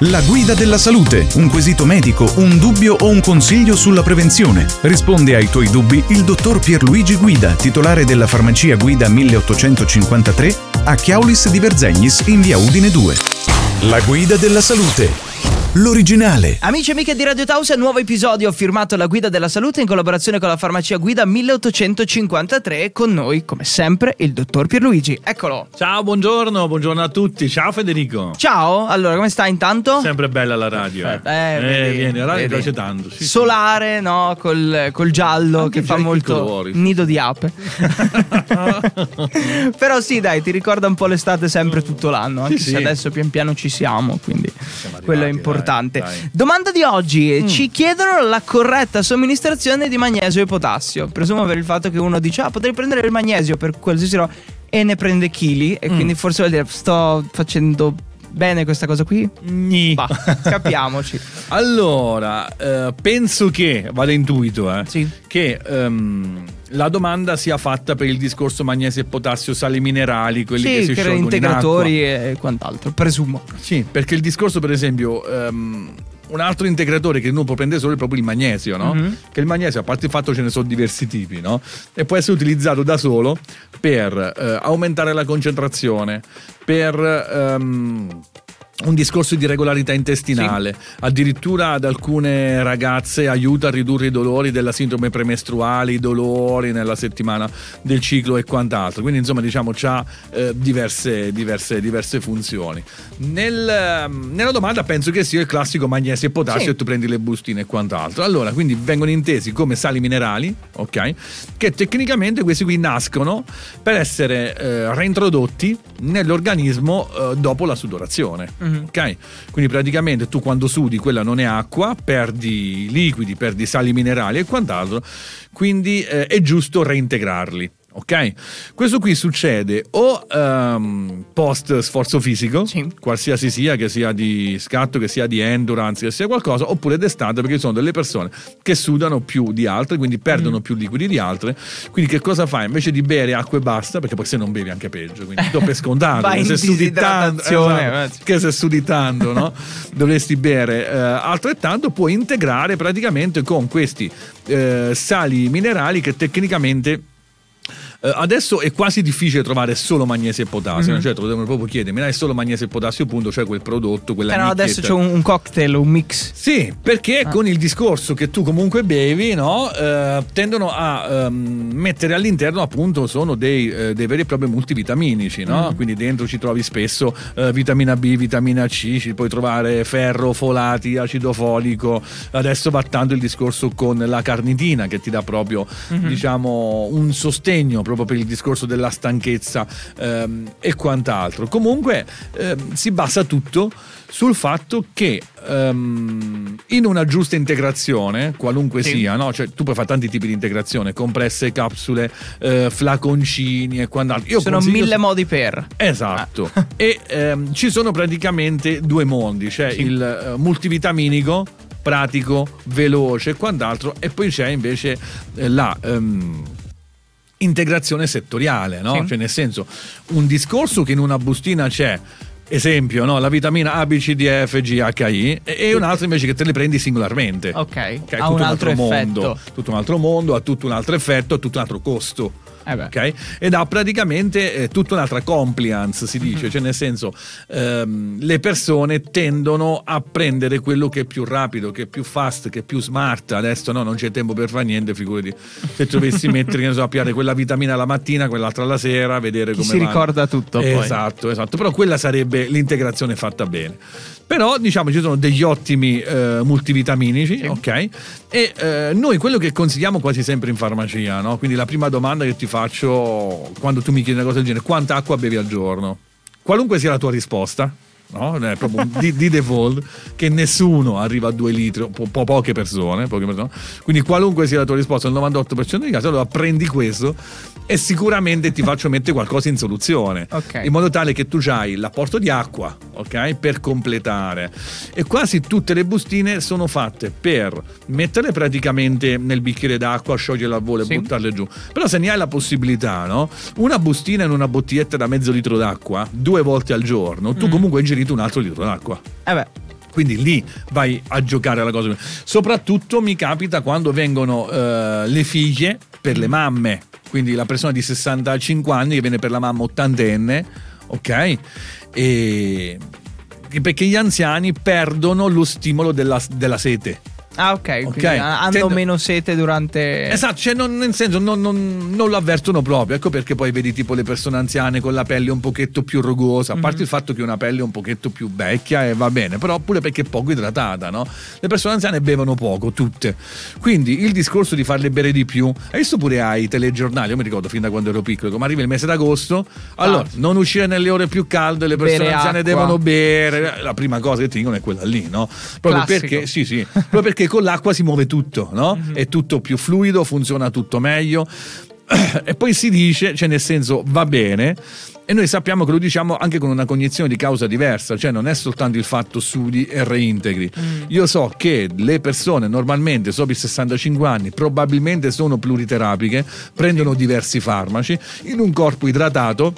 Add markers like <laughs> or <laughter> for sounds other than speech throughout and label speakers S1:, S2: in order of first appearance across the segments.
S1: La guida della salute, un quesito medico, un dubbio o un consiglio sulla prevenzione. Risponde ai tuoi dubbi il dottor Pierluigi Guida, titolare della farmacia Guida 1853 a Chiaulis di Verzegnis in via Udine 2. La guida della salute. L'originale.
S2: Amici e amiche di Radio Tausia, nuovo episodio firmato La Guida della Salute in collaborazione con la farmacia Guida 1853 con noi, come sempre, il dottor Pierluigi. Eccolo.
S3: Ciao, buongiorno, buongiorno a tutti. Ciao Federico.
S2: Ciao, allora come stai intanto?
S3: Sempre bella la radio. Eh,
S2: Eh,
S3: eh
S2: vedi,
S3: vieni, la radio mi
S2: vedi.
S3: piace tanto. sì, sì.
S2: Solare, no? Col, col giallo
S3: Anche
S2: che fa molto
S3: colori.
S2: nido di ape. <laughs> Però sì, dai, ti ricorda un po' l'estate sempre tutto l'anno, anche
S3: Sì,
S2: se
S3: sì.
S2: adesso pian piano ci siamo, quindi
S3: arrivati,
S2: quello è
S3: dai,
S2: importante.
S3: dai. Mm.
S2: Domanda di oggi, ci chiedono la corretta somministrazione di magnesio e potassio. Presumo per il fatto che uno dice "Ah, potrei prendere il magnesio per qualsiasi roba" e ne prende chili e
S3: Mm.
S2: quindi forse vuol dire sto facendo bene questa cosa qui?
S3: Gni.
S2: Bah, <laughs> capiamoci.
S3: Allora, eh, penso che, vado intuito, eh,
S2: Sì.
S3: che ehm, la domanda sia fatta per il discorso magnesio e potassio, sali minerali, quelli che
S2: Sì,
S3: si
S2: che
S3: sciolgono in
S2: integratori e quant'altro, presumo.
S3: Sì, perché il discorso, per esempio, ehm, un altro integratore che uno può prendere solo è proprio il magnesio, no?
S2: Mhm.
S3: Che il magnesio, a parte il fatto ce ne sono diversi tipi, no? E può essere utilizzato da solo per eh, aumentare la concentrazione, per ehm, un discorso di regolarità intestinale. Addirittura ad alcune ragazze aiuta a ridurre i dolori della sindrome premestruale, i dolori nella settimana del ciclo e quant'altro. Quindi, insomma, diciamo, ha diverse, diverse, diverse funzioni. Nel, nella domanda penso che sia il classico magnesio e potassio
S2: Sì.
S3: e tu prendi le bustine e quant'altro. Allora, quindi vengono intesi come sali minerali, ok? Che tecnicamente questi qui nascono per essere eh, reintrodotti nell'organismo eh, dopo la sudorazione.
S2: Mhm.
S3: Ok? Quindi praticamente tu quando sudi quella non è acqua, perdi liquidi, perdi sali minerali e quant'altro, quindi eh, è giusto reintegrarli. Ok? Questo qui succede o ehm, post sforzo fisico,
S2: Sì.
S3: qualsiasi sia, che sia di scatto, che sia di endurance, che sia qualcosa, oppure d'estate perché ci sono delle persone che sudano più di altre, quindi
S2: Mm.
S3: perdono più liquidi di altre. Quindi che cosa fai? Invece di bere acqua e basta, perché poi se non bevi anche peggio, quindi <laughs> do per scontato. Che se sudi tanto, esatto, che se studi tanto, no? <laughs> dovresti bere eh, altrettanto, puoi integrare praticamente con questi eh, sali minerali che tecnicamente eh, adesso è quasi difficile trovare solo magnesio e potassio,
S2: Mhm.
S3: no? cioè te lo devono proprio chiedere, mi dai solo magnesio e potassio, punto, cioè quel prodotto, quella
S2: Però adesso
S3: nicchietta.
S2: c'è un, un cocktail, un mix.
S3: Sì, perché
S2: Ah.
S3: con il discorso che tu comunque bevi, no, eh, tendono a ehm, mettere all'interno appunto sono dei, eh, dei veri e propri multivitaminici, no?
S2: Mm.
S3: Quindi dentro ci trovi spesso eh, vitamina B, vitamina C, ci puoi trovare ferro, folati, acido folico. Adesso va tanto il discorso con la carnitina che ti dà proprio
S2: Mhm.
S3: diciamo un sostegno proprio per il discorso della stanchezza ehm, e quant'altro. Comunque ehm, si basa tutto sul fatto che ehm, in una giusta integrazione, qualunque
S2: Sì.
S3: sia, no? cioè, tu puoi fare tanti tipi di integrazione, compresse, capsule, eh, flaconcini e quant'altro. Io
S2: Sono
S3: consiglio-
S2: mille modi per.
S3: Esatto. <laughs> e ehm, ci sono praticamente due mondi, c'è
S2: Sì.
S3: il eh, multivitaminico pratico, veloce e quant'altro e poi c'è invece eh, la ehm, integrazione settoriale, no?
S2: Sì.
S3: Cioè nel senso un discorso che in una bustina c'è Esempio, no? la vitamina A, B, C, D, F, G, H, I e, un altro invece che te le prendi singolarmente.
S2: Ok,
S3: Che è
S2: ha
S3: tutto
S2: un altro
S3: mondo,
S2: effetto.
S3: tutto un altro mondo, ha tutto un altro effetto, ha tutto un altro costo.
S2: Eh beh.
S3: ok? Ed ha praticamente eh, tutta un'altra compliance, si dice, cioè nel senso ehm, le persone tendono a prendere quello che è più rapido, che è più fast, che è più smart. Adesso no, non c'è tempo per fare niente, figurati. Se dovessi <laughs> mettere, che ne so, a piare quella vitamina la mattina, quell'altra la sera, vedere
S2: Chi
S3: come
S2: si
S3: vanno.
S2: ricorda tutto poi.
S3: Esatto, esatto. Però quella sarebbe l'integrazione fatta bene. Però diciamo ci sono degli ottimi eh, multivitaminici,
S2: Sì.
S3: ok? E eh, noi quello che consigliamo quasi sempre in farmacia, no? Quindi la prima domanda che ti faccio quando tu mi chiedi una cosa del genere, quanta acqua bevi al giorno? Qualunque sia la tua risposta, no? È proprio un- di, di default che nessuno arriva a 2 litri, po- po- poche persone, poche persone. Quindi qualunque sia la tua risposta, il 98% dei casi, allora prendi questo e sicuramente ti faccio mettere qualcosa in soluzione.
S2: Ok.
S3: In modo tale che tu hai l'apporto di acqua, ok? Per completare. E quasi tutte le bustine sono fatte per metterle praticamente nel bicchiere d'acqua, scioglierle al volo e
S2: Sì.
S3: buttarle giù. Però se ne hai la possibilità, no? Una bustina in una bottiglietta da mezzo litro d'acqua, due volte al giorno, tu
S2: Mm.
S3: comunque hai ingerito un altro litro d'acqua.
S2: Eh beh,
S3: Quindi lì vai a giocare alla cosa. Soprattutto mi capita quando vengono eh, le figlie per le mamme, quindi la persona di 65 anni che viene per la mamma ottantenne, ok? E perché gli anziani perdono lo stimolo della, della sete.
S2: Ah, ok.
S3: Ok.
S2: Hanno
S3: Tendo-
S2: meno sete durante.
S3: Esatto, cioè non, nel senso non, non- non lo avvertono proprio. Ecco perché poi vedi tipo le persone anziane con la pelle un pochetto più rugosa, a parte il fatto che una pelle un pochetto più vecchia e va bene, però pure perché è poco idratata, no? Le persone anziane bevono poco, tutte. Quindi il discorso di farle bere di più, hai visto pure ai telegiornali, io mi ricordo fin da quando ero piccolo, come arriva il mese d'agosto, allora non uscire nelle ore più calde, le persone
S2: Bere
S3: anziane
S2: acqua.
S3: devono bere, la prima cosa che ti dicono è quella lì, no? Proprio
S2: Classico.
S3: perché, sì, sì, proprio perché con l'acqua si muove tutto, no? È tutto più fluido, funziona tutto meglio. <clears throat> E poi si dice, cioè nel senso va bene, e noi sappiamo che lo diciamo anche con una cognizione di causa diversa, cioè non è soltanto il fatto sudi e reintegri. Io so che le persone normalmente sopra i 65 anni probabilmente sono pluriterapiche, prendono diversi farmaci, in un corpo idratato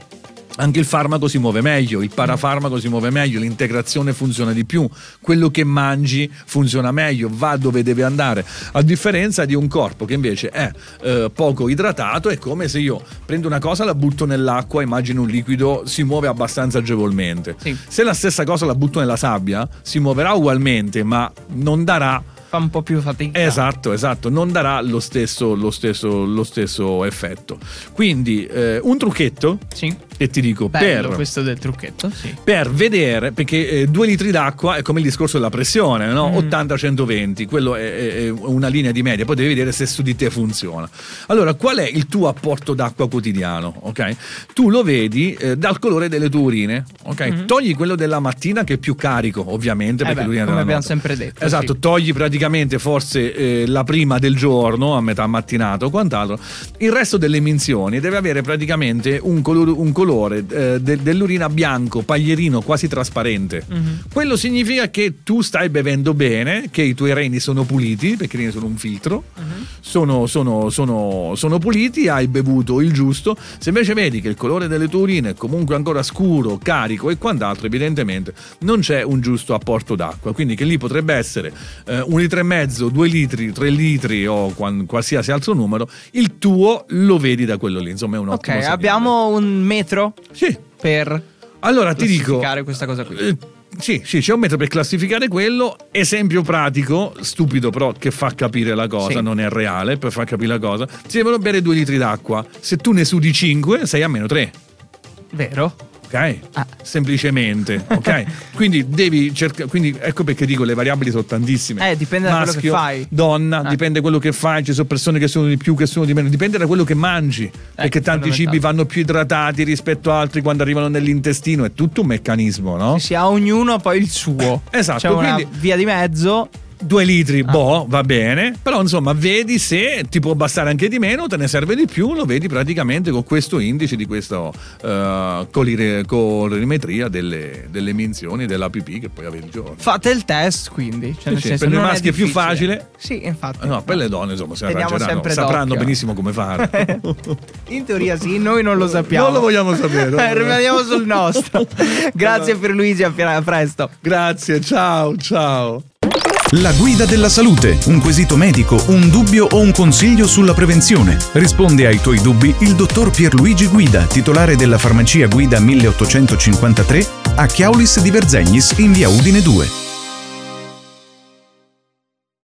S3: anche il farmaco si muove meglio, il parafarmaco si muove meglio, l'integrazione funziona di più, quello che mangi funziona meglio, va dove deve andare, a differenza di un corpo che invece è eh, poco idratato, è come se io prendo una cosa, la butto nell'acqua, immagino un liquido, si muove abbastanza agevolmente.
S2: Sì.
S3: Se la stessa cosa la butto nella sabbia, si muoverà ugualmente, ma non darà
S2: Fa un po' più fatica.
S3: Esatto, esatto, non darà lo stesso, lo stesso, lo stesso effetto. Quindi eh, un trucchetto
S2: Sì.
S3: Che ti dico
S2: Bello
S3: per,
S2: questo del trucchetto, sì.
S3: per vedere, perché eh, due litri d'acqua è come il discorso della pressione, no?
S2: Mm.
S3: 80-120, quello è, è- è una linea di media, poi devi vedere se su di te funziona. Allora, qual è il tuo apporto d'acqua quotidiano? Ok? Tu lo vedi eh, dal colore delle tue urine, ok? Togli quello della mattina che è più carico, ovviamente.
S2: Eh
S3: perché
S2: beh,
S3: l'urina
S2: come abbiamo
S3: notte.
S2: sempre detto,
S3: Esatto,
S2: sì.
S3: togli praticamente forse eh, la prima del giorno, a metà mattinata o quant'altro. Il resto delle minzioni deve avere praticamente un colore, un colore eh, de- dell'urina bianco, paglierino, quasi trasparente.
S2: Mhm.
S3: Quello significa che tu stai bevendo bene, che i tuoi reni sono puliti, perché i reni sono un filtro,
S2: Mhm.
S3: sono, sono- sono- sono puliti, hai bevuto il giusto. Se invece vedi che il colore delle tue urine è comunque ancora scuro, carico e quant'altro, evidentemente non c'è un giusto apporto d'acqua. Quindi che lì potrebbe essere eh, un litro e mezzo, due litri, tre litri o quan- qualsiasi altro numero, il tuo lo vedi da quello lì. Insomma, è un
S2: Ok,
S3: ottimo segnale.
S2: abbiamo un metro
S3: Sì.
S2: per
S3: Allora ti dico.
S2: questa cosa qui.
S3: Eh, Sì, sì, c'è un metodo per classificare quello. Esempio pratico, stupido però che fa capire la cosa,
S2: Sì.
S3: non è reale, per far capire la cosa. Si devono bere due litri d'acqua. Se tu ne sudi 5, sei a meno 3.
S2: Vero?
S3: Ok?
S2: Ah.
S3: Semplicemente, ok? <laughs> quindi devi cercare. Quindi ecco perché dico le variabili sono tantissime.
S2: Eh, dipende da quello che
S3: Maschio,
S2: fai.
S3: Donna,
S2: Ah.
S3: dipende da quello che fai. Ci sono persone che sono di più, che sono di meno. Dipende da quello che mangi. perché tanti cibi vanno più idratati rispetto a altri quando arrivano nell'intestino. È tutto un meccanismo, no?
S2: Si ha ognuno poi il suo. <laughs>
S3: Esatto,
S2: C'è una
S3: quindi-
S2: via di mezzo.
S3: Due litri,
S2: Ah.
S3: boh, va bene. Però insomma, vedi se ti può bastare anche di meno, te ne serve di più, lo vedi praticamente con questo indice di questa eh, colire- colorimetria delle, delle minzioni della PP che poi avevi il giorno.
S2: Fate il test, quindi. Cioè,
S3: sì,
S2: senso,
S3: per
S2: non
S3: maschi è più facile.
S2: Sì, infatti.
S3: Eh No, per le donne insomma si arrangeranno, sapranno
S2: d'occhio.
S3: benissimo come fare. <laughs>
S2: In teoria sì, noi non lo sappiamo. <laughs>
S3: Non lo vogliamo sapere.
S2: Eh, rimaniamo sul nostro. <laughs> Grazie per Luigi, a presto.
S3: Grazie, ciao, ciao.
S1: La guida della salute, un quesito medico, un dubbio o un consiglio sulla prevenzione. Risponde ai tuoi dubbi il dottor Pierluigi Guida, titolare della farmacia Guida 1853 a Chiaulis di Verzegnis in via Udine 2.